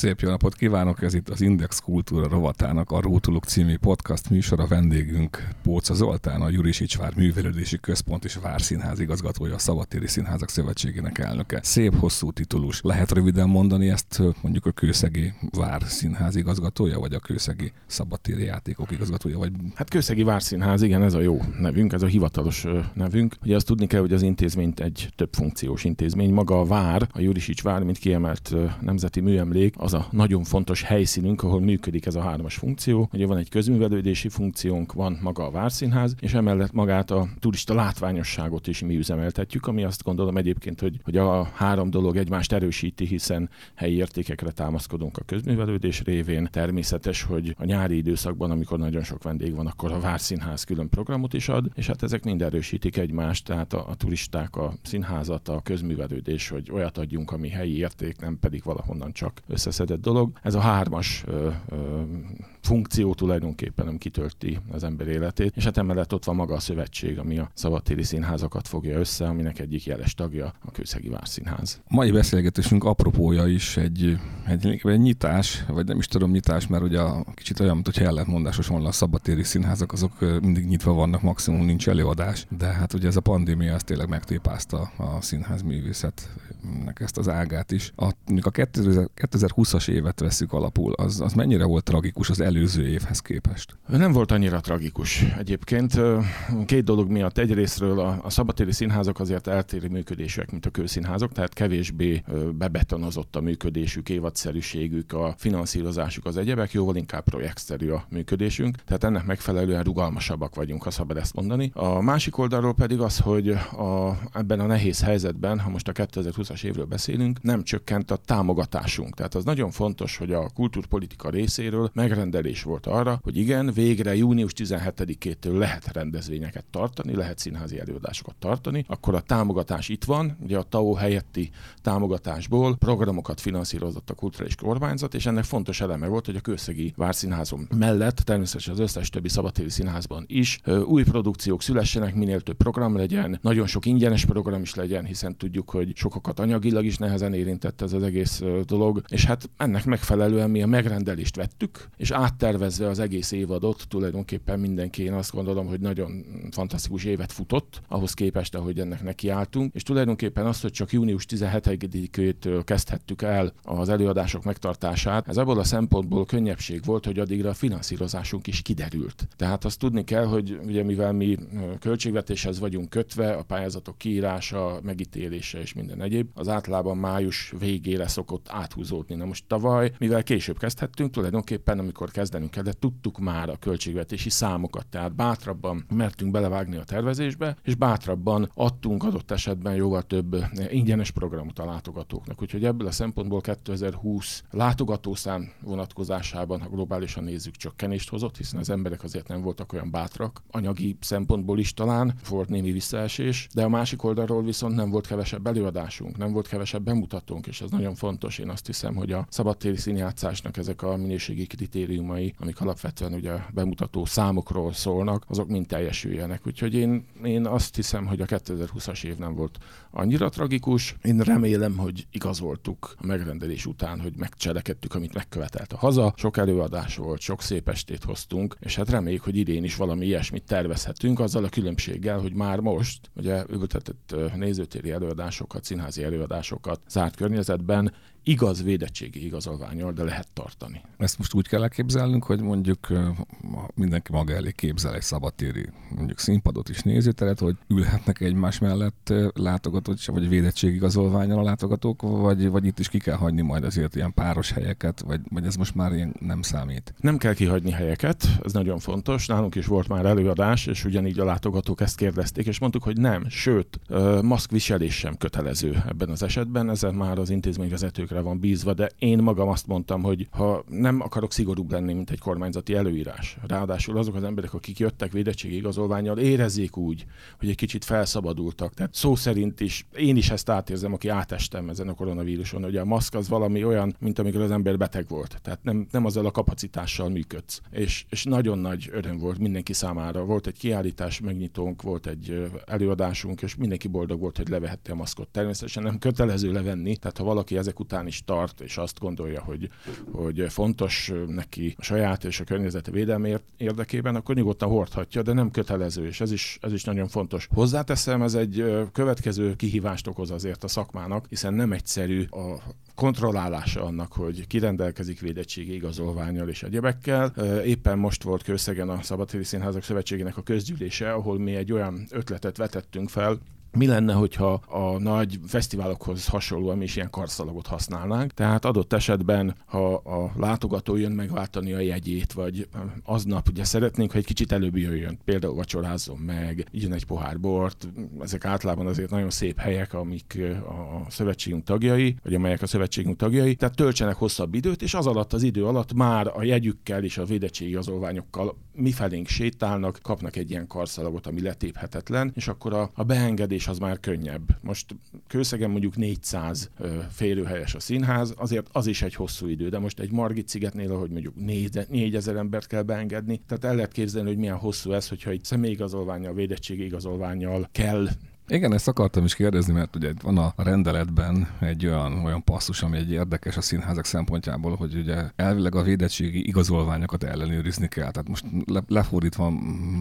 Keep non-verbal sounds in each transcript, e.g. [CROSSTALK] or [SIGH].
Szép jó napot kívánok! Ez itt az Index Kultúra rovatának a Rótuluk című podcast műsor. A vendégünk Póca Zoltán, a Jurisics Vár Művelődési Központ és Várszínház igazgatója, a Szabadtéri Színházak Szövetségének elnöke. Szép hosszú titulus. Lehet röviden mondani ezt mondjuk a Kőszegi Várszínház igazgatója, vagy a Kőszegi Szabadtéri Játékok igazgatója? Vagy... Hát Kőszegi Várszínház, igen, ez a jó nevünk, ez a hivatalos nevünk. Ugye azt tudni kell, hogy az intézményt egy több funkciós intézmény. Maga a vár, a Jurisics Vár, mint kiemelt nemzeti műemlék, az a nagyon fontos helyszínünk, ahol működik ez a hármas funkció. Ugye van egy közművelődési funkciónk, van maga a Várszínház, és emellett magát a turista látványosságot is mi üzemeltetjük, ami azt gondolom egyébként, hogy, hogy a három dolog egymást erősíti, hiszen helyi értékekre támaszkodunk a közművelődés révén. Természetes, hogy a nyári időszakban, amikor nagyon sok vendég van, akkor a Várszínház külön programot is ad, és hát ezek mind erősítik egymást, tehát a, a turisták, a színházat, a közművelődés, hogy olyat adjunk, ami helyi érték, nem pedig valahonnan csak össze összeszedett dolog. Ez a hármas ö, ö, funkció tulajdonképpen nem kitölti az ember életét, és hát emellett ott van maga a szövetség, ami a szabadtéri színházakat fogja össze, aminek egyik jeles tagja a Kőszegi Várszínház. A mai beszélgetésünk apropója is egy, egy, egy nyitás, vagy nem is tudom nyitás, mert ugye kicsit olyan, mint hogy ellentmondásos volna a szabadtéri színházak, azok mindig nyitva vannak, maximum nincs előadás, de hát ugye ez a pandémia az tényleg megtépázta a színház művészetnek ezt az ágát is. A, a 2020-as évet veszük alapul, az, az mennyire volt tragikus az előző évhez képest? Nem volt annyira tragikus. Egyébként két dolog miatt. Egyrésztről a, a szabadtéri színházak azért eltérő működésűek, mint a kőszínházak, tehát kevésbé bebetonozott a működésük, évadszerűségük, a finanszírozásuk az egyebek, jóval inkább projektszerű a működésünk, tehát ennek megfelelően rugalmasabbak vagyunk, ha szabad ezt mondani. A másik oldalról pedig az, hogy a, ebben a nehéz helyzetben, ha most a 2020-as évről beszélünk, nem csökkent a támogatásunk. Tehát az nagyon fontos, hogy a kultúrpolitika részéről megrendelés rendelés volt arra, hogy igen, végre június 17-től lehet rendezvényeket tartani, lehet színházi előadásokat tartani, akkor a támogatás itt van, ugye a TAO helyetti támogatásból programokat finanszírozott a kulturális kormányzat, és ennek fontos eleme volt, hogy a Kőszegi Várszínházon mellett, természetesen az összes többi szabadtéri színházban is új produkciók szülessenek, minél több program legyen, nagyon sok ingyenes program is legyen, hiszen tudjuk, hogy sokakat anyagilag is nehezen érintett ez az egész dolog, és hát ennek megfelelően mi a megrendelést vettük, és át áttervezve az egész évadot, tulajdonképpen mindenki, én azt gondolom, hogy nagyon fantasztikus évet futott, ahhoz képest, ahogy ennek nekiálltunk, és tulajdonképpen azt, hogy csak június 17-től kezdhettük el az előadások megtartását, ez abból a szempontból könnyebbség volt, hogy addigra a finanszírozásunk is kiderült. Tehát azt tudni kell, hogy ugye mivel mi költségvetéshez vagyunk kötve, a pályázatok kiírása, megítélése és minden egyéb, az általában május végére szokott áthúzódni. Na most tavaly, mivel később kezdhettünk, tulajdonképpen amikor kezdenünk kellett, tudtuk már a költségvetési számokat, tehát bátrabban mertünk belevágni a tervezésbe, és bátrabban adtunk adott esetben jóval több ingyenes programot a látogatóknak. Úgyhogy ebből a szempontból 2020 látogatószám vonatkozásában, ha globálisan nézzük, csökkenést hozott, hiszen az emberek azért nem voltak olyan bátrak, anyagi szempontból is talán volt némi visszaesés, de a másik oldalról viszont nem volt kevesebb előadásunk, nem volt kevesebb bemutatónk, és ez nagyon fontos. Én azt hiszem, hogy a szabadtéri színjátszásnak ezek a minőségi kritérium kritériumai, amik alapvetően ugye bemutató számokról szólnak, azok mind teljesüljenek. Úgyhogy én, én azt hiszem, hogy a 2020-as év nem volt annyira tragikus. Én remélem, hogy igazoltuk a megrendelés után, hogy megcselekedtük, amit megkövetelt a haza. Sok előadás volt, sok szép estét hoztunk, és hát reméljük, hogy idén is valami ilyesmit tervezhetünk, azzal a különbséggel, hogy már most ugye ültetett nézőtéri előadásokat, színházi előadásokat zárt környezetben igaz védettségi igazolványal, de lehet tartani. Ezt most úgy kell elképzelnünk, hogy mondjuk mindenki maga elé képzel egy szabadtéri mondjuk színpadot is nézőteret, hogy ülhetnek egymás mellett látogatók, vagy védettségi igazolványal a látogatók, vagy, vagy itt is ki kell hagyni majd azért ilyen páros helyeket, vagy, vagy ez most már ilyen nem számít? Nem kell kihagyni helyeket, ez nagyon fontos. Nálunk is volt már előadás, és ugyanígy a látogatók ezt kérdezték, és mondtuk, hogy nem, sőt, maszkviselés sem kötelező ebben az esetben, ezen már az intézményvezetőkre van bízva, de én magam azt mondtam, hogy ha nem akarok szigorúbb lenni, mint egy kormányzati előírás. Ráadásul azok az emberek, akik jöttek védettségi igazolványjal, érezzék úgy, hogy egy kicsit felszabadultak. Tehát szó szerint is, én is ezt átérzem, aki átestem ezen a koronavíruson, hogy a maszk az valami olyan, mint amikor az ember beteg volt. Tehát nem, nem azzal a kapacitással működsz. És, és nagyon nagy öröm volt mindenki számára. Volt egy kiállítás, megnyitónk, volt egy előadásunk, és mindenki boldog volt, hogy levehette a maszkot. Természetesen nem kötelező levenni, tehát ha valaki ezek után is tart, és azt gondolja, hogy, hogy fontos neki a saját és a környezete védelmi érdekében, akkor nyugodtan hordhatja, de nem kötelező, és ez is, ez is nagyon fontos. Hozzáteszem, ez egy következő kihívást okoz azért a szakmának, hiszen nem egyszerű a kontrollálása annak, hogy kirendelkezik védettségi igazolványal és egyebekkel. Éppen most volt Kőszegen a Szabadtéri Színházak Szövetségének a közgyűlése, ahol mi egy olyan ötletet vetettünk fel, mi lenne, hogyha a nagy fesztiválokhoz hasonlóan is ilyen karszalagot használnánk? Tehát adott esetben, ha a látogató jön megváltani a jegyét, vagy aznap ugye szeretnénk, hogy egy kicsit előbb jöjjön, például vacsorázzon meg, jön egy pohár bort, ezek általában azért nagyon szép helyek, amik a szövetségünk tagjai, vagy amelyek a szövetségünk tagjai, tehát töltsenek hosszabb időt, és az alatt az idő alatt már a jegyükkel és a védettségi igazolványokkal mi felénk sétálnak, kapnak egy ilyen karszalagot, ami letéphetetlen, és akkor a, a beengedés az már könnyebb. Most Kőszegen mondjuk 400 férőhelyes a színház, azért az is egy hosszú idő, de most egy Margit szigetnél, ahogy mondjuk 4000 embert kell beengedni, tehát el lehet képzelni, hogy milyen hosszú ez, hogyha egy személyigazolványjal, védettségi igazolványjal kell igen, ezt akartam is kérdezni, mert ugye van a rendeletben egy olyan, olyan passzus, ami egy érdekes a színházak szempontjából, hogy ugye elvileg a védettségi igazolványokat ellenőrizni kell. Tehát most le, lefordítva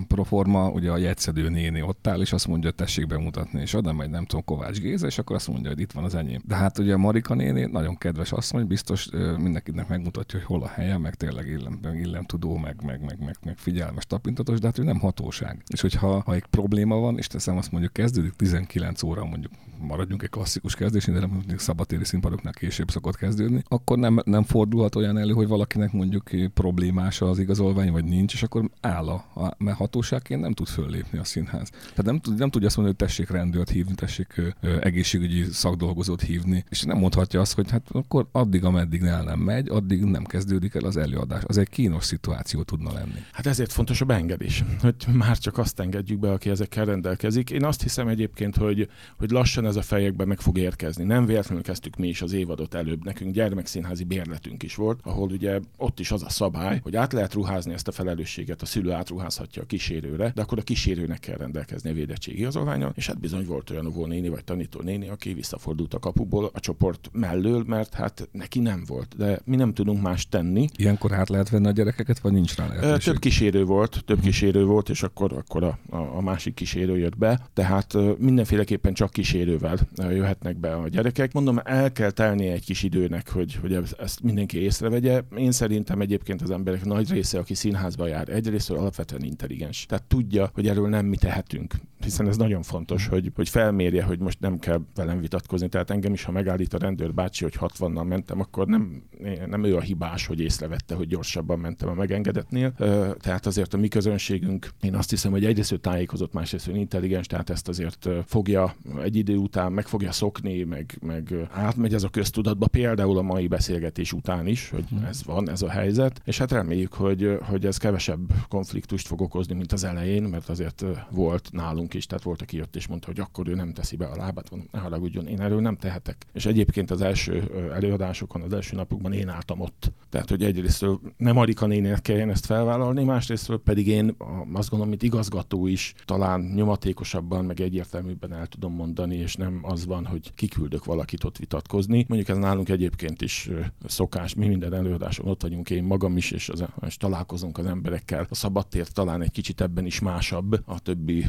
proforma, ugye a jegyszedő néni ott áll, és azt mondja, tessék bemutatni, és oda megy, nem tudom, Kovács Géza, és akkor azt mondja, hogy itt van az enyém. De hát ugye a Marika néni nagyon kedves mondja, biztos mindenkinek megmutatja, hogy hol a helye, meg tényleg illem tudó, meg, meg, meg, meg, meg figyelmes tapintatos, de hát ő nem hatóság. És hogyha ha egy probléma van, és teszem azt mondjuk kezdődik 19 óra mondjuk maradjunk egy klasszikus kezdésnél, de nem mondjuk szabatéri színpadoknál később szokott kezdődni, akkor nem, nem fordulhat olyan elő, hogy valakinek mondjuk problémás az igazolvány, vagy nincs, és akkor áll a, a hatóságként nem tud föllépni a színház. Tehát nem, tud, nem tudja azt mondani, hogy tessék rendőrt hívni, tessék ö, egészségügyi szakdolgozót hívni, és nem mondhatja azt, hogy hát akkor addig, ameddig el nem megy, addig nem kezdődik el az előadás. Az egy kínos szituáció tudna lenni. Hát ezért fontos a beengedés, hogy már csak azt engedjük be, aki ezekkel rendelkezik. Én azt hiszem egyébként, hogy, hogy lassan ez a fejekben meg fog érkezni. Nem véletlenül kezdtük mi is az évadot előbb. Nekünk gyermekszínházi bérletünk is volt, ahol ugye ott is az a szabály, hogy át lehet ruházni ezt a felelősséget, a szülő átruházhatja a kísérőre, de akkor a kísérőnek kell rendelkezni a védettségi igazolványon, és hát bizony volt olyan néni vagy tanító néni, aki visszafordult a kapuból a csoport mellől, mert hát neki nem volt. De mi nem tudunk más tenni. Ilyenkor át lehet venni a gyerekeket, vagy nincs rá lehetőség? Több kísérő volt, több kísérő volt, és akkor, akkor a, a, a másik kísérő jött be. Tehát mindenféleképpen csak kísérővel jöhetnek be a gyerekek. Mondom, el kell telni egy kis időnek, hogy, hogy ezt mindenki észrevegye. Én szerintem egyébként az emberek nagy része, aki színházba jár, egyrészt alapvetően intelligens. Tehát tudja, hogy erről nem mi tehetünk hiszen ez nagyon fontos, hogy, hogy felmérje, hogy most nem kell velem vitatkozni. Tehát engem is, ha megállít a rendőr bácsi, hogy 60-nal mentem, akkor nem, nem ő a hibás, hogy észrevette, hogy gyorsabban mentem a megengedetnél. Tehát azért a mi közönségünk, én azt hiszem, hogy egyrészt ő tájékozott, másrészt ő intelligens, tehát ezt azért fogja egy idő után, meg fogja szokni, meg, meg átmegy ez a köztudatba, például a mai beszélgetés után is, hogy mhm. ez van, ez a helyzet, és hát reméljük, hogy, hogy ez kevesebb konfliktust fog okozni, mint az elején, mert azért volt nálunk is, tehát volt, aki jött és mondta, hogy akkor ő nem teszi be a lábát, mondom, ne haragudjon, én erről nem tehetek. És egyébként az első előadásokon, az első napokban én álltam ott. Tehát, hogy egyrészt nem Marika nénének kelljen ezt felvállalni, másrészt pedig én azt gondolom, mint igazgató is talán nyomatékosabban, meg egyért legegyértelműbben el tudom mondani, és nem az van, hogy kiküldök valakit ott vitatkozni. Mondjuk ez nálunk egyébként is szokás, mi minden előadáson ott vagyunk, én magam is, és, az, és találkozunk az emberekkel. A szabadtér talán egy kicsit ebben is másabb a többi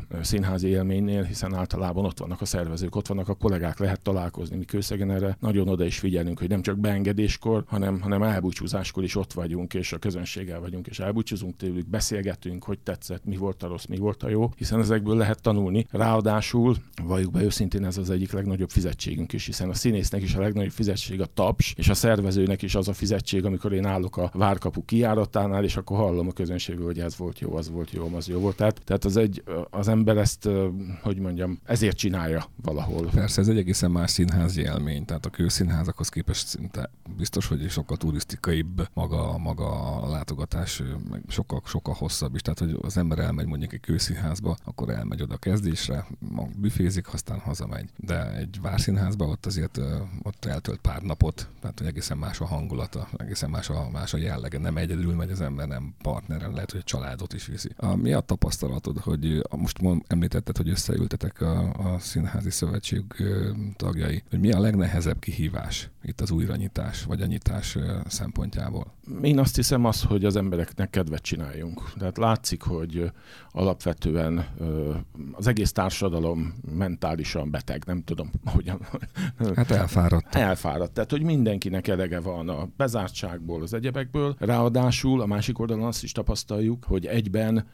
színházi élménynél, hiszen általában ott vannak a szervezők, ott vannak a kollégák, lehet találkozni. Mi kőszegen erre nagyon oda is figyelünk, hogy nem csak beengedéskor, hanem, hanem elbúcsúzáskor is ott vagyunk, és a közönséggel vagyunk, és elbúcsúzunk tőlük, beszélgetünk, hogy tetszett, mi volt a rossz, mi volt a jó, hiszen ezekből lehet tanulni. Ráadásul, valljuk be őszintén, ez az egyik legnagyobb fizetségünk is, hiszen a színésznek is a legnagyobb fizetség a taps, és a szervezőnek is az a fizetség, amikor én állok a várkapu kiáratánál, és akkor hallom a közönségből, hogy ez volt jó, az volt jó, az jó volt. Tehát, tehát az, egy, az ember ezt, hogy mondjam, ezért csinálja valahol. Persze, ez egy egészen más színházi élmény, tehát a kőszínházakhoz képest szinte biztos, hogy sokkal turisztikaibb maga, maga a látogatás, meg sokkal, sokkal hosszabb is. Tehát, hogy az ember elmegy mondjuk egy kőszínházba, akkor elmegy oda a kezdésre, büfézik, aztán hazamegy. De egy várszínházba ott azért ott eltölt pár napot, tehát hogy egészen más a hangulata, egészen más a, más a jellege. Nem egyedül megy az ember, nem partneren, lehet, hogy a családot is viszi. A, mi a tapasztalatod, hogy most említetted, hogy összeültetek a, a Színházi Szövetség tagjai, hogy mi a legnehezebb kihívás itt az újranyitás vagy a nyitás szempontjából? Én azt hiszem az, hogy az embereknek kedvet csináljunk. Tehát látszik, hogy alapvetően az egész társadalom mentálisan beteg, nem tudom, [LAUGHS] hogyan. Hát elfáradt. Elfáradt. Tehát, hogy mindenkinek elege van a bezártságból, az egyebekből. Ráadásul a másik oldalon azt is tapasztaljuk, hogy egyben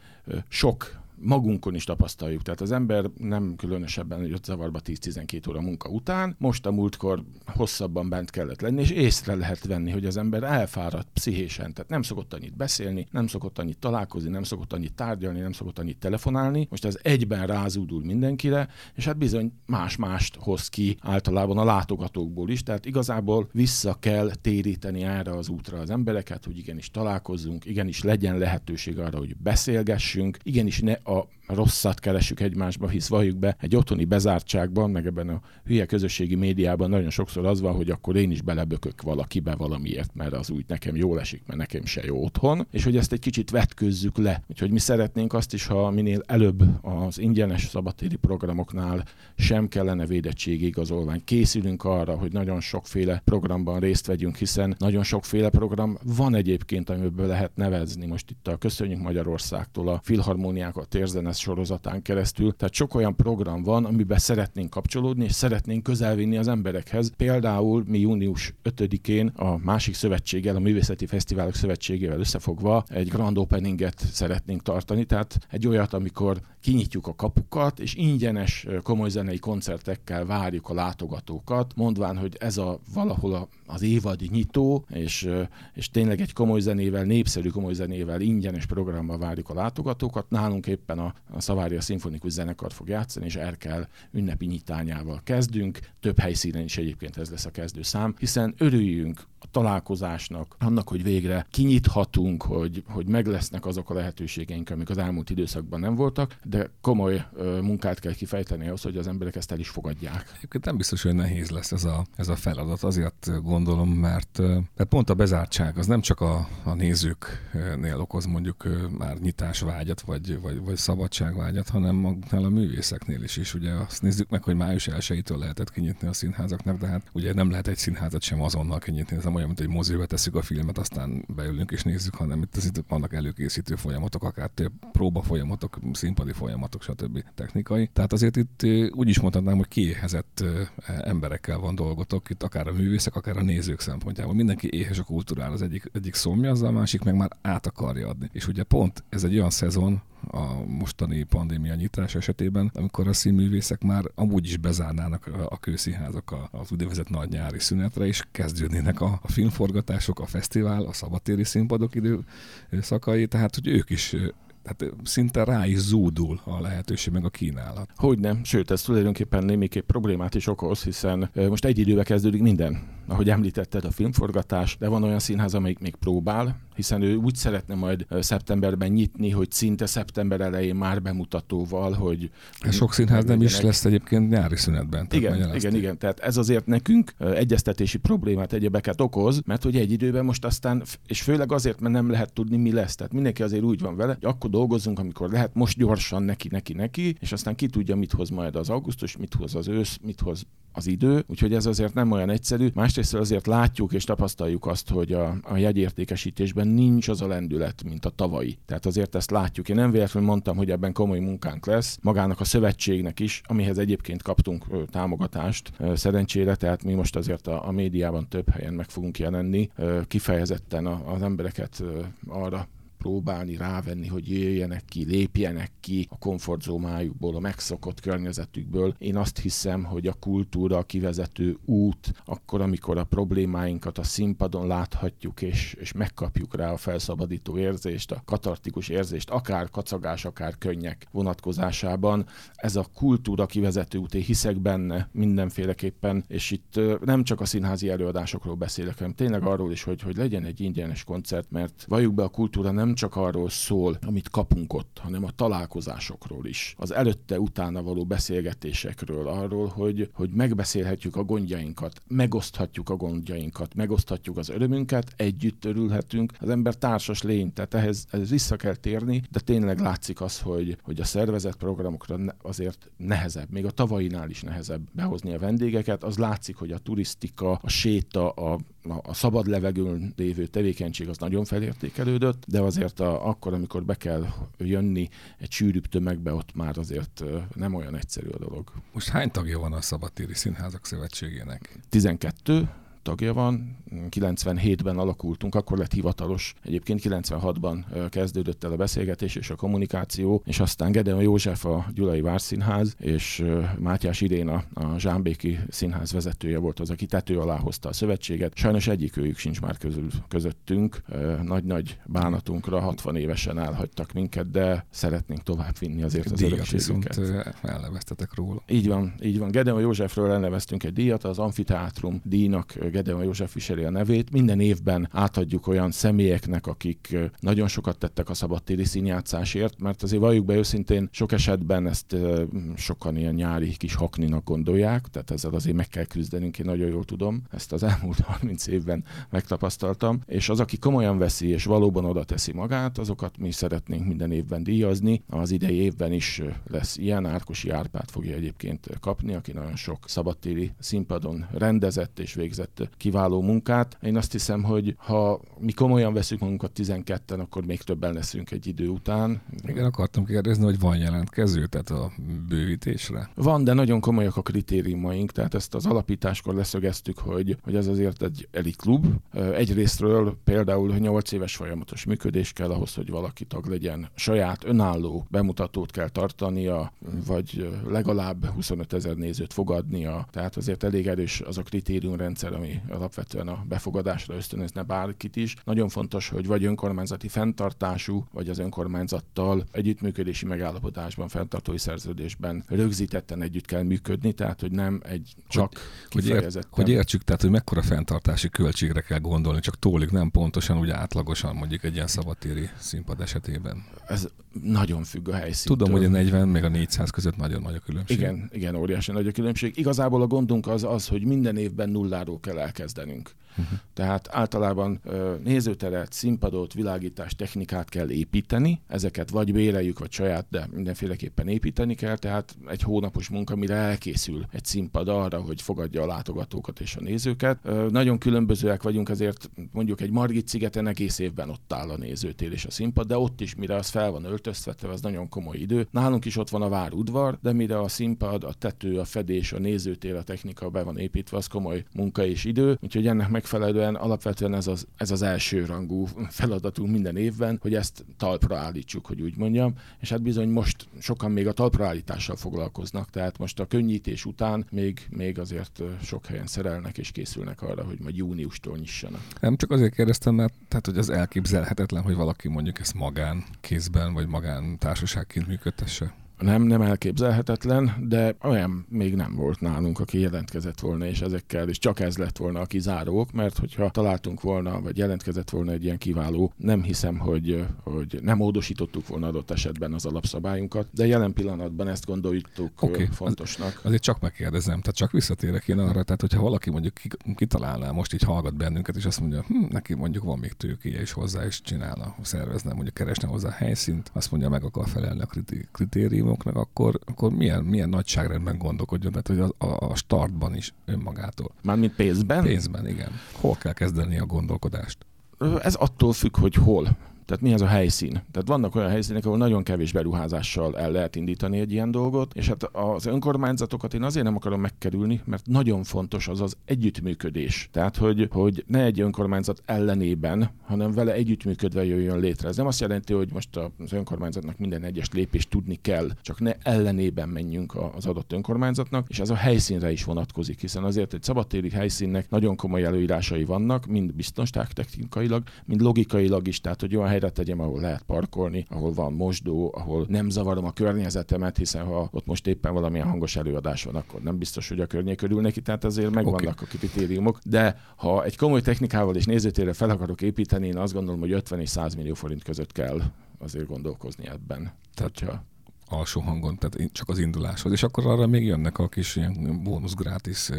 sok magunkon is tapasztaljuk. Tehát az ember nem különösebben jött zavarba 10-12 óra munka után, most a múltkor hosszabban bent kellett lenni, és észre lehet venni, hogy az ember elfáradt pszichésen. Tehát nem szokott annyit beszélni, nem szokott annyit találkozni, nem szokott annyit tárgyalni, nem szokott annyit telefonálni. Most ez egyben rázúdul mindenkire, és hát bizony más-mást hoz ki általában a látogatókból is. Tehát igazából vissza kell téríteni erre az útra az embereket, hogy igenis találkozzunk, igenis legyen lehetőség arra, hogy beszélgessünk, igenis ne a rosszat keresünk egymásba, hisz valljuk be, egy otthoni bezártságban, meg ebben a hülye közösségi médiában nagyon sokszor az van, hogy akkor én is belebökök valakibe valamiért, mert az úgy nekem jól esik, mert nekem se jó otthon, és hogy ezt egy kicsit vetközzük le. Úgyhogy mi szeretnénk azt is, ha minél előbb az ingyenes szabadtéri programoknál sem kellene védettségi igazolvány. Készülünk arra, hogy nagyon sokféle programban részt vegyünk, hiszen nagyon sokféle program van egyébként, amiből lehet nevezni. Most itt a Köszönjük Magyarországtól a filharmóniákat, érzene sorozatán keresztül. Tehát sok olyan program van, amiben szeretnénk kapcsolódni, és szeretnénk közelvinni az emberekhez. Például mi június 5-én a másik szövetséggel, a Művészeti Fesztiválok Szövetségével összefogva egy grand openinget szeretnénk tartani, tehát egy olyat, amikor kinyitjuk a kapukat, és ingyenes komoly zenei koncertekkel várjuk a látogatókat, mondván, hogy ez a valahol a, az évadi nyitó, és, és tényleg egy komoly zenével, népszerű komoly zenével, ingyenes programmal várjuk a látogatókat. Nálunk éppen a, a Szavária Szimfonikus Zenekar fog játszani, és Erkel ünnepi nyitányával kezdünk. Több helyszínen is egyébként ez lesz a kezdő szám, hiszen örüljünk a találkozásnak, annak, hogy végre kinyithatunk, hogy, hogy meg lesznek azok a lehetőségeink, amik az elmúlt időszakban nem voltak, de komoly ö, munkát kell kifejteni ahhoz, hogy az emberek ezt el is fogadják. Egyébként nem biztos, hogy nehéz lesz ez a, ez a feladat, azért gondolom, mert, mert pont a bezártság az nem csak a, a nézőknél okoz mondjuk már nyitásvágyat, vagy, vagy, vagy szabadságvágyat, hanem magnál a művészeknél is. És ugye azt nézzük meg, hogy május 1 lehetett kinyitni a színházaknak, de hát ugye nem lehet egy színházat sem azonnal kinyitni, ez nem olyan, mint egy moziba tesszük a filmet, aztán beülünk és nézzük, hanem itt, itt vannak előkészítő folyamatok, akár több próba folyamatok, színpadi folyamatok, stb. technikai. Tehát azért itt úgy is mondhatnám, hogy kiéhezett emberekkel van dolgotok, itt akár a művészek, akár a nézők szempontjából. Mindenki éhes a kultúrál, az egyik, egyik szomja, az a másik meg már át akarja adni. És ugye pont ez egy olyan szezon, a mostani pandémia nyitás esetében, amikor a színművészek már amúgy is bezárnának a kőszínházak az úgynevezett nagy nyári szünetre, és kezdődnének a, a filmforgatások, a fesztivál, a szabatéri színpadok időszakai, tehát hogy ők is tehát szinte rá is zúdul a lehetőség, meg a kínálat. Hogy nem, sőt, ez tulajdonképpen némiképp problémát is okoz, hiszen most egy időbe kezdődik minden. Ahogy említetted, a filmforgatás, de van olyan színház, amelyik még próbál, hiszen ő úgy szeretne majd szeptemberben nyitni, hogy szinte szeptember elején már bemutatóval, hogy... Hát sok színház nem is lesz egyébként nyári szünetben. Igen, igen, igen. Tehát ez azért nekünk egyeztetési problémát, egyebeket okoz, mert hogy egy időben most aztán, és főleg azért, mert nem lehet tudni, mi lesz. Tehát mindenki azért úgy van vele, hogy akkor dolgozunk, amikor lehet, most gyorsan neki, neki, neki, és aztán ki tudja, mit hoz majd az augusztus, mit hoz az ősz, mit hoz az idő, úgyhogy ez azért nem olyan egyszerű. Másrészt azért látjuk és tapasztaljuk azt, hogy a, a jegyértékesítésben nincs az a lendület, mint a tavalyi. Tehát azért ezt látjuk. Én nem véletlenül mondtam, hogy ebben komoly munkánk lesz. Magának a szövetségnek is, amihez egyébként kaptunk ö, támogatást ö, szerencsére, tehát mi most azért a, a médiában több helyen meg fogunk jelenni, ö, kifejezetten a, az embereket ö, arra próbálni rávenni, hogy jöjjenek ki, lépjenek ki a komfortzónájukból, a megszokott környezetükből. Én azt hiszem, hogy a kultúra a kivezető út, akkor, amikor a problémáinkat a színpadon láthatjuk, és, és megkapjuk rá a felszabadító érzést, a katartikus érzést, akár kacagás, akár könnyek vonatkozásában. Ez a kultúra kivezető út, én hiszek benne mindenféleképpen, és itt nem csak a színházi előadásokról beszélek, hanem tényleg arról is, hogy, hogy legyen egy ingyenes koncert, mert valljuk be a kultúra nem csak arról szól, amit kapunk ott, hanem a találkozásokról is. Az előtte-utána való beszélgetésekről, arról, hogy, hogy megbeszélhetjük a gondjainkat, megoszthatjuk a gondjainkat, megoszthatjuk az örömünket, együtt örülhetünk. Az ember társas lény, tehát ehhez, ehhez vissza kell térni, de tényleg látszik az, hogy, hogy a szervezett programokra azért nehezebb, még a tavainál is nehezebb behozni a vendégeket. Az látszik, hogy a turisztika, a séta, a a szabad levegőn lévő tevékenység az nagyon felértékelődött, de azért a, akkor, amikor be kell jönni egy sűrűbb tömegbe, ott már azért nem olyan egyszerű a dolog. Most hány tagja van a Szabadtéri Színházak Szövetségének? 12 tagja van, 97-ben alakultunk, akkor lett hivatalos. Egyébként 96-ban kezdődött el a beszélgetés és a kommunikáció, és aztán Gedeon József a Gyulai Várszínház, és Mátyás Iréna a Zsámbéki Színház vezetője volt az, aki tető alá hozta a szövetséget. Sajnos egyik őjük sincs már közül, közöttünk. Nagy-nagy bánatunkra 60 évesen elhagytak minket, de szeretnénk tovább vinni azért az viszont elneveztetek róla. Így van, így van. Gedeon Józsefről elneveztünk egy díjat, az Amfiteátrum díjnak Gedeon József viseli a nevét. Minden évben átadjuk olyan személyeknek, akik nagyon sokat tettek a szabadtéri színjátszásért, mert azért valljuk be őszintén, sok esetben ezt sokan ilyen nyári kis hakninak gondolják, tehát ezzel azért meg kell küzdenünk, én nagyon jól tudom, ezt az elmúlt [LAUGHS] 30 évben megtapasztaltam, és az, aki komolyan veszi és valóban oda teszi magát, azokat mi szeretnénk minden évben díjazni. Az idei évben is lesz ilyen, Árkosi Árpát fogja egyébként kapni, aki nagyon sok szabadtéri színpadon rendezett és végzett kiváló munkát. Én azt hiszem, hogy ha mi komolyan veszünk magunkat 12-en, akkor még többen leszünk egy idő után. Igen, akartam kérdezni, hogy van jelentkező, tehát a bővítésre? Van, de nagyon komolyak a kritériumaink, tehát ezt az alapításkor leszögeztük, hogy, hogy ez azért egy elit klub. Egyrésztről például 8 éves folyamatos működés kell ahhoz, hogy valaki tag legyen. Saját önálló bemutatót kell tartania, vagy legalább 25 ezer nézőt fogadnia. Tehát azért elég erős az a kritériumrendszer, ami alapvetően a befogadásra ösztönözne bárkit is. Nagyon fontos, hogy vagy önkormányzati fenntartású, vagy az önkormányzattal együttműködési megállapodásban, fenntartói szerződésben rögzítetten együtt kell működni, tehát hogy nem egy csak hogy. Hogy, ér, hogy értsük, tehát hogy mekkora fenntartási költségre kell gondolni, csak tólik nem pontosan, úgy átlagosan mondjuk egy ilyen szabatéri színpad esetében. Ez nagyon függ a helyszíntől. Tudom, hogy a 40 meg a 400 között nagyon nagy a különbség. Igen, igen, óriási nagy a különbség. Igazából a gondunk az az, hogy minden évben nulláról kell elkezdenünk. Uh-huh. Tehát általában nézőteret, színpadot, világítás, technikát kell építeni, ezeket vagy béreljük, vagy saját, de mindenféleképpen építeni kell, tehát egy hónapos munka, mire elkészül egy színpad arra, hogy fogadja a látogatókat és a nézőket. Nagyon különbözőek vagyunk, ezért mondjuk egy Margit szigeten egész évben ott áll a nézőtér és a színpad, de ott is, mire az fel van öltöztetve, az nagyon komoly idő. Nálunk is ott van a várudvar, de mire a színpad, a tető, a fedés, a nézőtér, a technika be van építve, az komoly munka és idő, úgyhogy ennek meg megfelelően alapvetően ez az, ez az első rangú feladatunk minden évben, hogy ezt talpra állítsuk, hogy úgy mondjam, és hát bizony most sokan még a talpra állítással foglalkoznak, tehát most a könnyítés után még, még azért sok helyen szerelnek és készülnek arra, hogy majd júniustól nyissanak. Nem csak azért kérdeztem, mert tehát, hogy az elképzelhetetlen, hogy valaki mondjuk ezt magán kézben vagy magán társaságként működtesse. Nem, nem elképzelhetetlen, de olyan még nem volt nálunk, aki jelentkezett volna, és ezekkel, és csak ez lett volna a kizárók, mert hogyha találtunk volna, vagy jelentkezett volna egy ilyen kiváló, nem hiszem, hogy, hogy nem módosítottuk volna adott esetben az alapszabályunkat, de jelen pillanatban ezt gondoljuk okay. fontosnak. Az, azért csak megkérdezem, tehát csak visszatérek én arra, tehát hogyha valaki mondjuk kitalálná, most így hallgat bennünket, és azt mondja, hm, neki mondjuk van még tőkéje is hozzá, és csinálna, szervezne, mondjuk keresne hozzá helyszínt, azt mondja, meg akar felelni a kritériumoknak, akkor, akkor milyen, milyen nagyságrendben gondolkodjon, tehát hogy a, a, startban is önmagától. Mármint pénzben? Pénzben, igen. Hol kell kezdeni a gondolkodást? Ez attól függ, hogy hol. Tehát mi ez a helyszín? Tehát vannak olyan helyszínek, ahol nagyon kevés beruházással el lehet indítani egy ilyen dolgot, és hát az önkormányzatokat én azért nem akarom megkerülni, mert nagyon fontos az az együttműködés. Tehát, hogy, hogy ne egy önkormányzat ellenében, hanem vele együttműködve jöjjön létre. Ez nem azt jelenti, hogy most az önkormányzatnak minden egyes lépést tudni kell, csak ne ellenében menjünk az adott önkormányzatnak, és ez a helyszínre is vonatkozik, hiszen azért egy szabadtéri helyszínnek nagyon komoly előírásai vannak, mind biztonságtechnikailag, mind logikailag is, tehát hogy olyan helyre tegyem, ahol lehet parkolni, ahol van mosdó, ahol nem zavarom a környezetemet, hiszen ha ott most éppen valamilyen hangos előadás van, akkor nem biztos, hogy a környék örül neki, tehát azért megvannak okay. a kritériumok. De ha egy komoly technikával és nézőtérre fel akarok építeni, én azt gondolom, hogy 50 és 100 millió forint között kell azért gondolkozni ebben. Tehát, hogyha alsó hangon, tehát csak az induláshoz. És akkor arra még jönnek a kis ilyen bónusz gratis,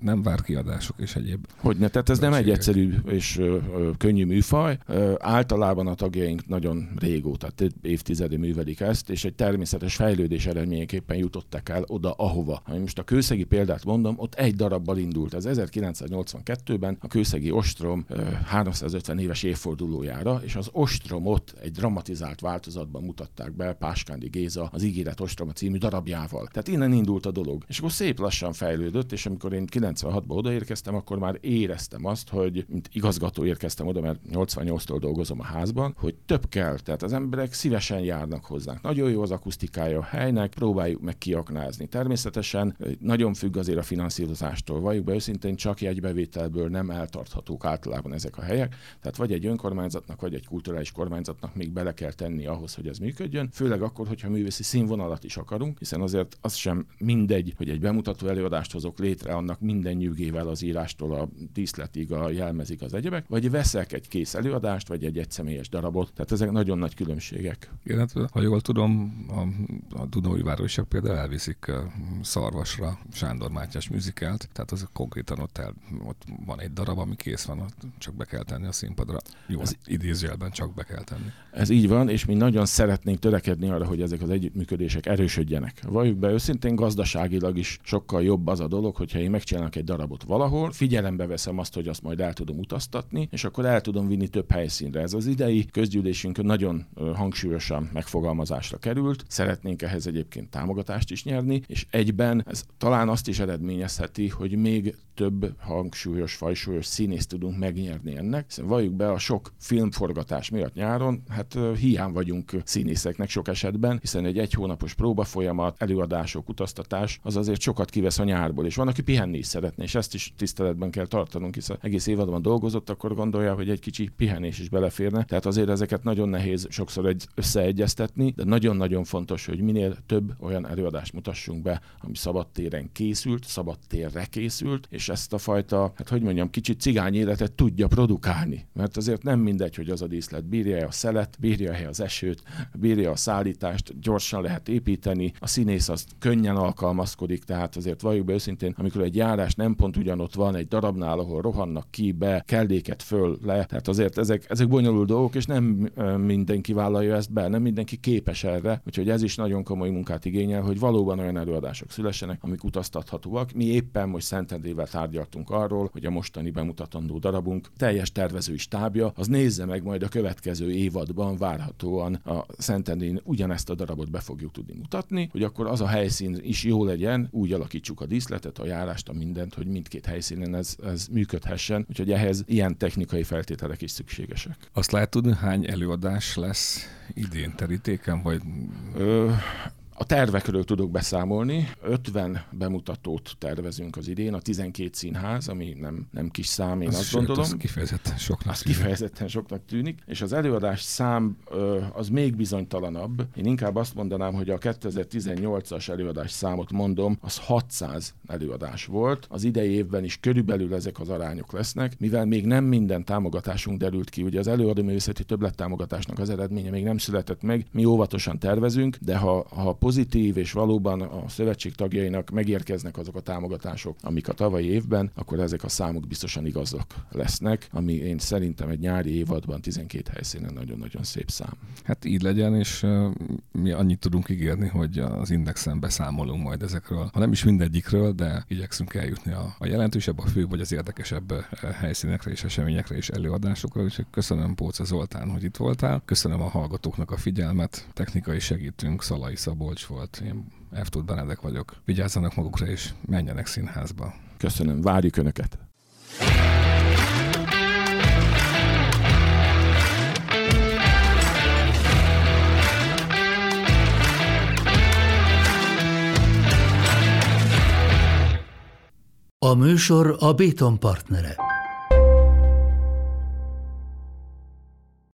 nem vár kiadások és egyéb. Hogy ne, tehát ez nem egy egyszerű és könnyű műfaj. Általában a tagjaink nagyon régóta, tehát évtizedi művelik ezt, és egy természetes fejlődés eredményeképpen jutottak el oda, ahova. Ha most a kőszegi példát mondom, ott egy darabbal indult. Ez 1982-ben a kőszegi ostrom ö, 350 éves évfordulójára, és az ostromot egy dramatizált változatban mutatták be Páskándi Géza az Ígéret Ostroma című darabjával. Tehát innen indult a dolog. És akkor szép lassan fejlődött, és amikor én 96-ba odaérkeztem, akkor már éreztem azt, hogy mint igazgató érkeztem oda, mert 88-tól dolgozom a házban, hogy több kell. Tehát az emberek szívesen járnak hozzánk. Nagyon jó az akusztikája a helynek, próbáljuk meg kiaknázni. Természetesen nagyon függ azért a finanszírozástól. Valljuk be őszintén, csak jegybevételből nem eltarthatók általában ezek a helyek. Tehát vagy egy önkormányzatnak, vagy egy kulturális kormányzatnak még bele kell tenni ahhoz, hogy ez működjön. Főleg akkor, hogyha művész művészi színvonalat is akarunk, hiszen azért az sem mindegy, hogy egy bemutató előadást hozok létre, annak minden nyűgével az írástól a díszletig, a jelmezig az egyebek, vagy veszek egy kész előadást, vagy egy egyszemélyes darabot. Tehát ezek nagyon nagy különbségek. Igen, hát, ha jól tudom, a, a Dunói városiak például elviszik Szarvasra Sándor Mátyás műzikelt, tehát az konkrétan ott, el, ott van egy darab, ami kész van, ott csak be kell tenni a színpadra. Jó, ez idézőjelben csak be kell tenni. Ez így van, és mi nagyon szeretnénk törekedni arra, hogy ezek az egy együttműködések erősödjenek. Valljuk be őszintén, gazdaságilag is sokkal jobb az a dolog, hogyha én megcsinálok egy darabot valahol, figyelembe veszem azt, hogy azt majd el tudom utaztatni, és akkor el tudom vinni több helyszínre. Ez az idei közgyűlésünkön nagyon hangsúlyosan megfogalmazásra került. Szeretnénk ehhez egyébként támogatást is nyerni, és egyben ez talán azt is eredményezheti, hogy még több hangsúlyos, fajsúlyos színészt tudunk megnyerni ennek, hiszen valljuk be a sok filmforgatás miatt nyáron, hát hiány vagyunk színészeknek sok esetben, hiszen egy egy hónapos próbafolyamat, előadások, utaztatás, az azért sokat kivesz a nyárból, és van, aki pihenni is szeretne, és ezt is tiszteletben kell tartanunk, hiszen egész évadban dolgozott, akkor gondolja, hogy egy kicsi pihenés is beleférne. Tehát azért ezeket nagyon nehéz sokszor egy összeegyeztetni, de nagyon-nagyon fontos, hogy minél több olyan előadást mutassunk be, ami szabadtéren készült, szabadtérre készült, és ezt a fajta, hát hogy mondjam, kicsit cigány életet tudja produkálni. Mert azért nem mindegy, hogy az a díszlet bírja a szelet, bírja az esőt, bírja a szállítást, gyorsan lehet építeni, a színész az könnyen alkalmazkodik, tehát azért valljuk be őszintén, amikor egy járás nem pont ugyanott van egy darabnál, ahol rohannak ki, be, kelléket föl, le, tehát azért ezek, ezek bonyolult dolgok, és nem mindenki vállalja ezt be, nem mindenki képes erre, úgyhogy ez is nagyon komoly munkát igényel, hogy valóban olyan előadások szülessenek, amik utaztathatóak. Mi éppen most Szentendrével tárgyaltunk arról, hogy a mostani bemutatandó darabunk teljes tervezői stábja, az nézze meg majd a következő évadban várhatóan a Szentendrén ugyanezt a darabot be fogjuk tudni mutatni, hogy akkor az a helyszín is jó legyen, úgy alakítsuk a díszletet, a járást, a mindent, hogy mindkét helyszínen ez, ez működhessen, úgyhogy ehhez ilyen technikai feltételek is szükségesek. Azt lehet tudni, hány előadás lesz idén terítéken, vagy... Ö, A tervekről tudok beszámolni. 50 bemutatót tervezünk az idén, a 12 színház, ami nem, nem kis szám, én az azt sőt, gondolom. Az kifejezetten soknak az tűnik. kifejezetten soknak tűnik, és az előadás szám az még bizonytalanabb. Én inkább azt mondanám, hogy a 2018-as előadás számot mondom, az 600 előadás volt. Az idei évben is körülbelül ezek az arányok lesznek, mivel még nem minden támogatásunk derült ki. Ugye az előadóművészeti többlettámogatásnak az eredménye még nem született meg, mi óvatosan tervezünk, de ha, ha pozitív és valóban a szövetség tagjainak megérkeznek azok a támogatások, amik a tavalyi évben, akkor ezek a számok biztosan igazak lesznek, ami én szerintem egy nyári évadban 12 helyszínen nagyon-nagyon szép szám. Hát így legyen, és mi annyit tudunk ígérni, hogy az Indexen beszámolunk majd ezekről, ha nem is mindegyikről, de igyekszünk eljutni a, a jelentősebb, a főbb vagy az érdekesebb helyszínekre és eseményekre és előadásokra, úgyhogy köszönöm Póca Zoltán, hogy itt voltál, köszönöm a hallgatóknak a figyelmet, technikai segítünk Szalai Szabolcs volt, én F. Benedek vagyok. Vigyázzanak magukra és menjenek színházba. Köszönöm, várjuk Önöket! A műsor a Béton partnere.